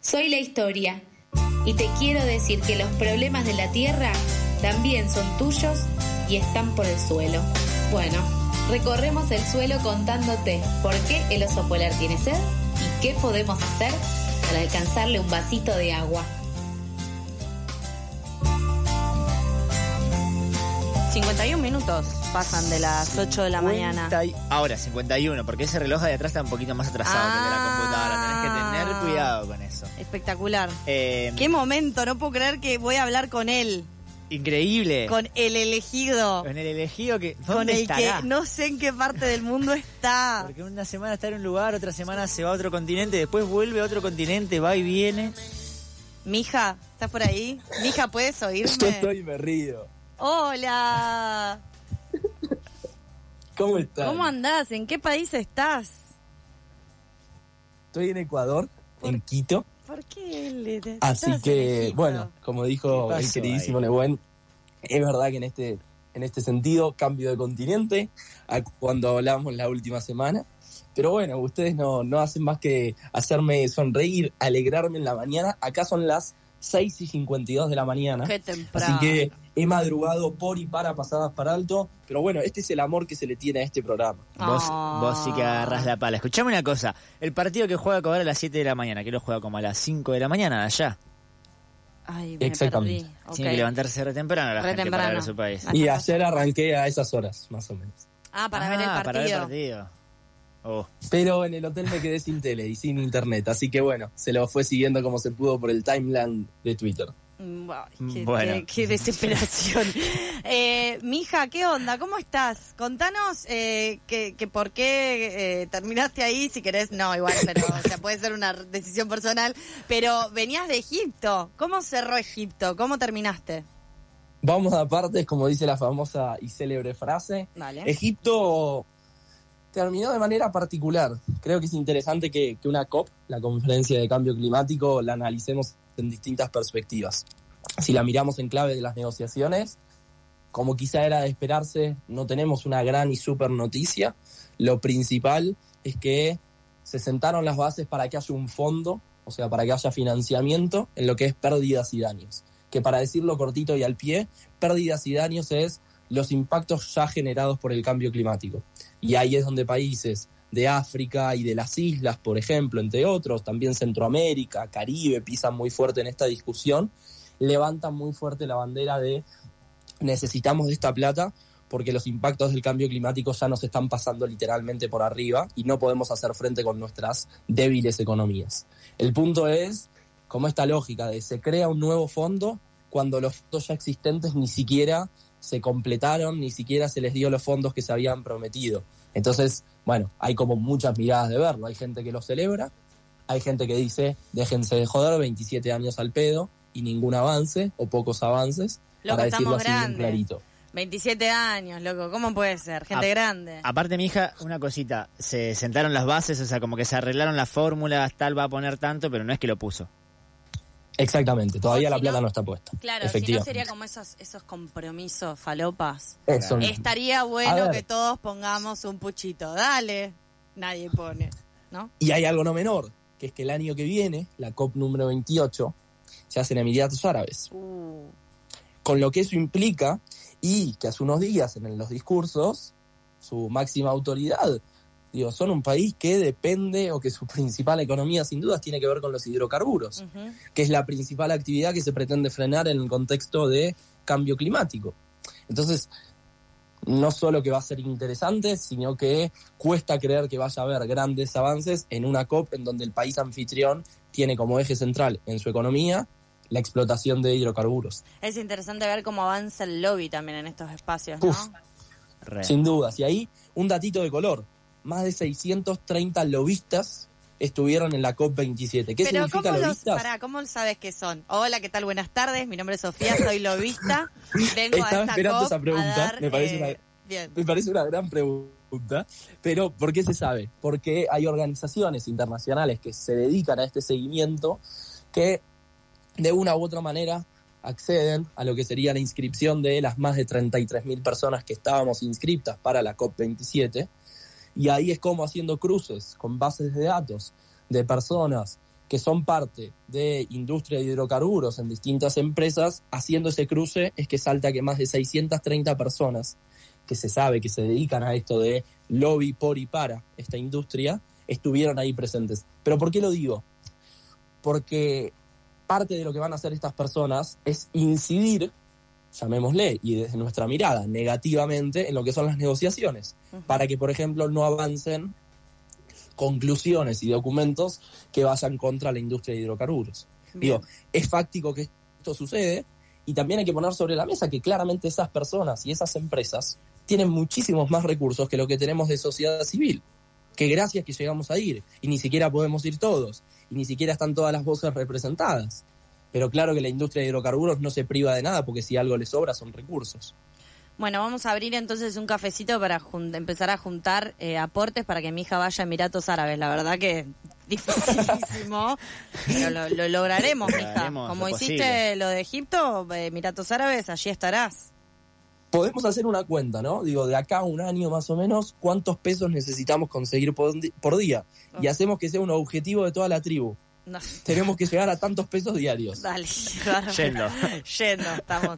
Soy la historia y te quiero decir que los problemas de la Tierra también son tuyos y están por el suelo. Bueno, recorremos el suelo contándote por qué el oso polar tiene sed y qué podemos hacer para alcanzarle un vasito de agua. 51 minutos pasan de las 8 de la mañana. Ahora, 51, porque ese reloj de atrás está un poquito más atrasado que el de la computadora. Cuidado con eso. Espectacular. Eh, Qué momento, no puedo creer que voy a hablar con él, Increíble. con el elegido, Con el elegido que. ¿dónde con el estará? que no sé en qué parte del mundo está. Porque una semana está en un lugar, otra semana se va a otro continente, después vuelve a otro continente, va y viene. Mija, ¿estás por ahí? Mija, ¿puedes oírme? Yo estoy me río. Hola. ¿Cómo estás? ¿Cómo andás? ¿En qué país estás? Estoy en Ecuador, en Quito. ¿Por qué le Así que, bueno, como dijo ¿Qué el queridísimo? Nebuen, es verdad que en este, en este sentido, cambio de continente a cuando hablamos la última semana. Pero bueno, ustedes no, no hacen más que hacerme sonreír, alegrarme en la mañana. Acá son las 6 y 52 de la mañana. Qué Así temprano. que he madrugado por y para pasadas para alto. Pero bueno, este es el amor que se le tiene a este programa. Vos, Ah. vos sí que agarrás la pala. Escuchame una cosa. El partido que juega Cobrar a las 7 de la mañana, que lo juega como a las 5 de la mañana allá. Ay, me Exactamente. perdí. Ok. Tiene que levantarse re temprano la Re gente temprano. para ver su país. Y ayer arranqué a esas horas, más o menos. Ah, para ver el Ah, partido. Para ver el partido. Oh. Pero en el hotel me quedé sin tele y sin internet, así que bueno, se lo fue siguiendo como se pudo por el timeline de Twitter. Qué, Bueno. qué- qué desesperación. eh, mija, ¿qué onda? ¿Cómo estás? Contanos eh, que, que por qué eh, terminaste ahí, si querés, no, igual, pero o sea, puede ser una decisión personal, pero venías de Egipto. ¿Cómo cerró Egipto? ¿Cómo terminaste? Vamos a partes, como dice la famosa y célebre frase. Vale. Egipto terminó de manera particular. Creo que es interesante que, que una COP, la Conferencia de Cambio Climático, la analicemos en distintas perspectivas. Si la miramos en clave de las negociaciones, como quizá era de esperarse, no tenemos una gran y super noticia. Lo principal es que se sentaron las bases para que haya un fondo, o sea, para que haya financiamiento en lo que es pérdidas y daños. Que para decirlo cortito y al pie, pérdidas y daños es los impactos ya generados por el cambio climático. Y ahí es donde países de África y de las islas, por ejemplo, entre otros, también Centroamérica, Caribe, pisan muy fuerte en esta discusión, levantan muy fuerte la bandera de necesitamos de esta plata porque los impactos del cambio climático ya nos están pasando literalmente por arriba y no podemos hacer frente con nuestras débiles economías. El punto es, como esta lógica de se crea un nuevo fondo cuando los fondos ya existentes ni siquiera se completaron, ni siquiera se les dio los fondos que se habían prometido. Entonces, bueno, hay como muchas miradas de verlo. Hay gente que lo celebra, hay gente que dice, déjense de joder, 27 años al pedo y ningún avance o pocos avances, Loco, para decirlo estamos así bien grandes. clarito. 27 años, loco, ¿cómo puede ser? Gente Ah, grande. Aparte, mi hija, una cosita. Se sentaron las bases, o sea, como que se arreglaron las fórmulas, tal va a poner tanto, pero no es que lo puso. Exactamente, todavía la plata no- no, está puesta. Claro, si no sería como esos, esos compromisos falopas. Eso. Estaría bueno que todos pongamos un puchito. Dale. Nadie pone, ¿no? Y hay algo no menor, que es que el año que viene, la COP número 28, se hace en Emiratos Árabes. Uh, Con lo que eso implica, y que hace unos días en los discursos, su máxima autoridad, digo, son un país que depende o que su principal economía sin dudas tiene que ver con los hidrocarburos, que es la principal actividad que se pretende frenar en el contexto de cambio climático. Entonces, no solo que va a ser interesante, sino que cuesta creer que vaya a haber grandes avances en una COP en donde el país anfitrión tiene como eje central en su economía la explotación de hidrocarburos. Es interesante ver cómo avanza el lobby también en estos espacios, Uf. ¿no? Re. Sin dudas. Y ahí un datito de color. Más de 630 lobistas estuvieron en la COP27. ¿Qué Pero significa ¿cómo, los, pará, ¿cómo sabes qué son? Hola, ¿qué tal? Buenas tardes. Mi nombre es Sofía, soy lobista. Vengo Estaba a esta esperando COP esa pregunta, dar, me parece eh, una-. Me parece una gran pregunta, pero ¿por qué se sabe? Porque hay organizaciones internacionales que se dedican a este seguimiento que de una u otra manera acceden a lo que sería la inscripción de las más de 33.000 personas que estábamos inscriptas para la COP27 y ahí es como haciendo cruces con bases de datos de personas que son parte de industria de hidrocarburos en distintas empresas, haciendo ese cruce es que salta que más de 630 personas que se sabe que se dedican a esto de lobby por y para esta industria, estuvieron ahí presentes. Pero ¿por qué lo digo? Porque parte de lo que van a hacer estas personas es incidir, llamémosle, y desde nuestra mirada, negativamente en lo que son las negociaciones, para que, por ejemplo, no avancen conclusiones y documentos que vayan contra la industria de hidrocarburos. Digo, es fáctico que esto sucede y también hay que poner sobre la mesa que claramente esas personas y esas empresas tienen muchísimos más recursos que lo que tenemos de sociedad civil. Que gracias que llegamos a ir y ni siquiera podemos ir todos y ni siquiera están todas las voces representadas. Pero claro que la industria de hidrocarburos no se priva de nada porque si algo le sobra son recursos. Bueno, vamos a abrir entonces un cafecito para empezar a juntar eh, aportes para que mi hija vaya a Emiratos Árabes. La verdad que dificilísimo, pero lo, lograremos, mija. Como hiciste lo de Egipto, eh, Emiratos Árabes, allí estarás. Podemos hacer una cuenta, ¿no? Digo, de acá a un año más o menos, ¿cuántos pesos necesitamos conseguir por, por día? Y hacemos que sea un objetivo de toda la tribu. Tenemos que llegar a tantos pesos diarios. Dale, Yendo. Yendo, estamos.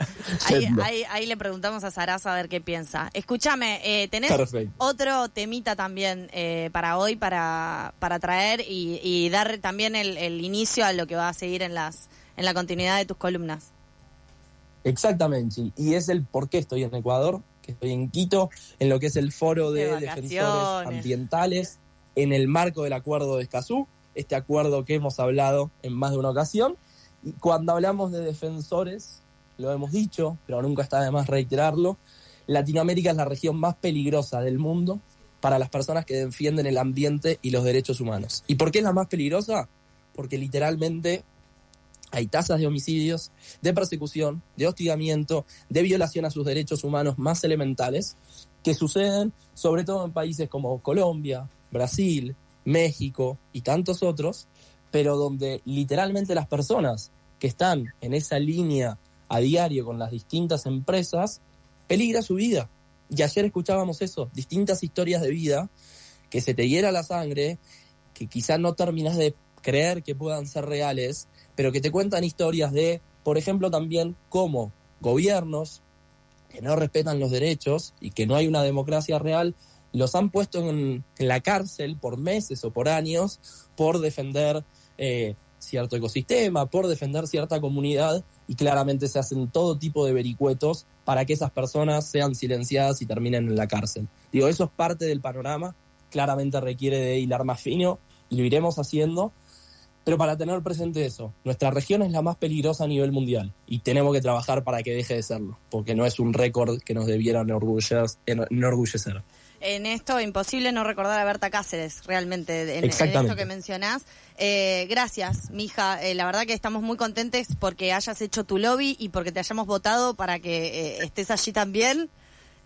Ahí, le preguntamos a Sarasa a ver qué piensa. Escúchame, eh, tenés otro temita también eh, para hoy para, para traer y, dar también el, inicio a lo que va a seguir en, las, en la continuidad de tus columnas. Exactamente, y es el por qué estoy en Ecuador, que estoy en Quito, en lo que es el foro de, de defensores ambientales, en el marco del acuerdo de Escazú este acuerdo que hemos hablado en más de una ocasión. Y cuando hablamos de defensores, lo hemos dicho, pero nunca está de más reiterarlo, Latinoamérica es la región más peligrosa del mundo para las personas que defienden el ambiente y los derechos humanos. ¿Y por qué es la más peligrosa? Porque literalmente hay tasas de homicidios, de persecución, de hostigamiento, de violación a sus derechos humanos más elementales que suceden sobre todo en países como Colombia, Brasil, México y tantos otros, pero donde literalmente las personas que están en esa línea a diario con las distintas empresas, peligra su vida. Y ayer escuchábamos eso, distintas historias de vida, que se te hiera la sangre, que quizás no terminas de creer que puedan ser reales, pero que te cuentan historias de, por ejemplo, también cómo gobiernos que no respetan los derechos y que no hay una democracia real, los han puesto en, la cárcel por meses o por años por defender eh, cierto ecosistema, por defender cierta comunidad y claramente se hacen todo tipo de vericuetos para que esas personas sean silenciadas y terminen en la cárcel. Digo, eso es parte del panorama, claramente requiere de hilar más fino y lo iremos haciendo, pero para tener presente eso, nuestra región es la más peligrosa a nivel mundial y tenemos que trabajar para que deje de serlo, porque no es un récord que nos debiera enorgullecer en esto, imposible no recordar a Berta Cáceres, realmente, en, esto que mencionás. Eh, gracias, mija. Eh, la verdad que estamos muy contentes porque hayas hecho tu lobby y porque te hayamos votado para que eh, estés allí también.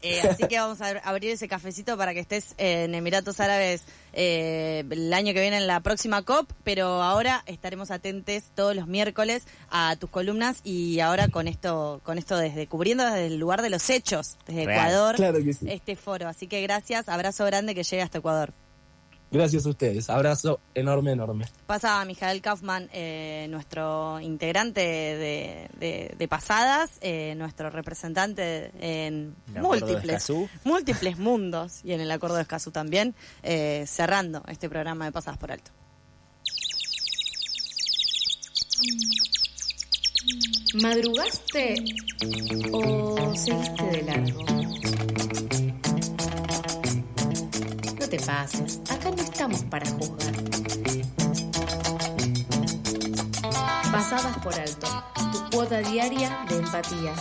Eh, así que vamos a abrir ese cafecito para que estés en Emiratos Árabes eh, el año que viene en la próxima COP, pero ahora estaremos atentos todos los miércoles a tus columnas y ahora con esto, con esto desde cubriendo desde el lugar de los hechos, desde Ecuador, este foro. Así que gracias, abrazo grande que llegue hasta Ecuador. Gracias a ustedes. Abrazo enorme, enorme. Pasa Mijael Kaufman, eh, nuestro integrante de, Pasadas, eh, nuestro representante en múltiples, múltiples mundos y en el Acuerdo de Escazú también, eh, cerrando este programa de Pasadas por Alto. ¿Madrugaste o seguiste de largo? Acá no estamos para juzgar. Pasadas por alto. Tu cuota diaria de empatía.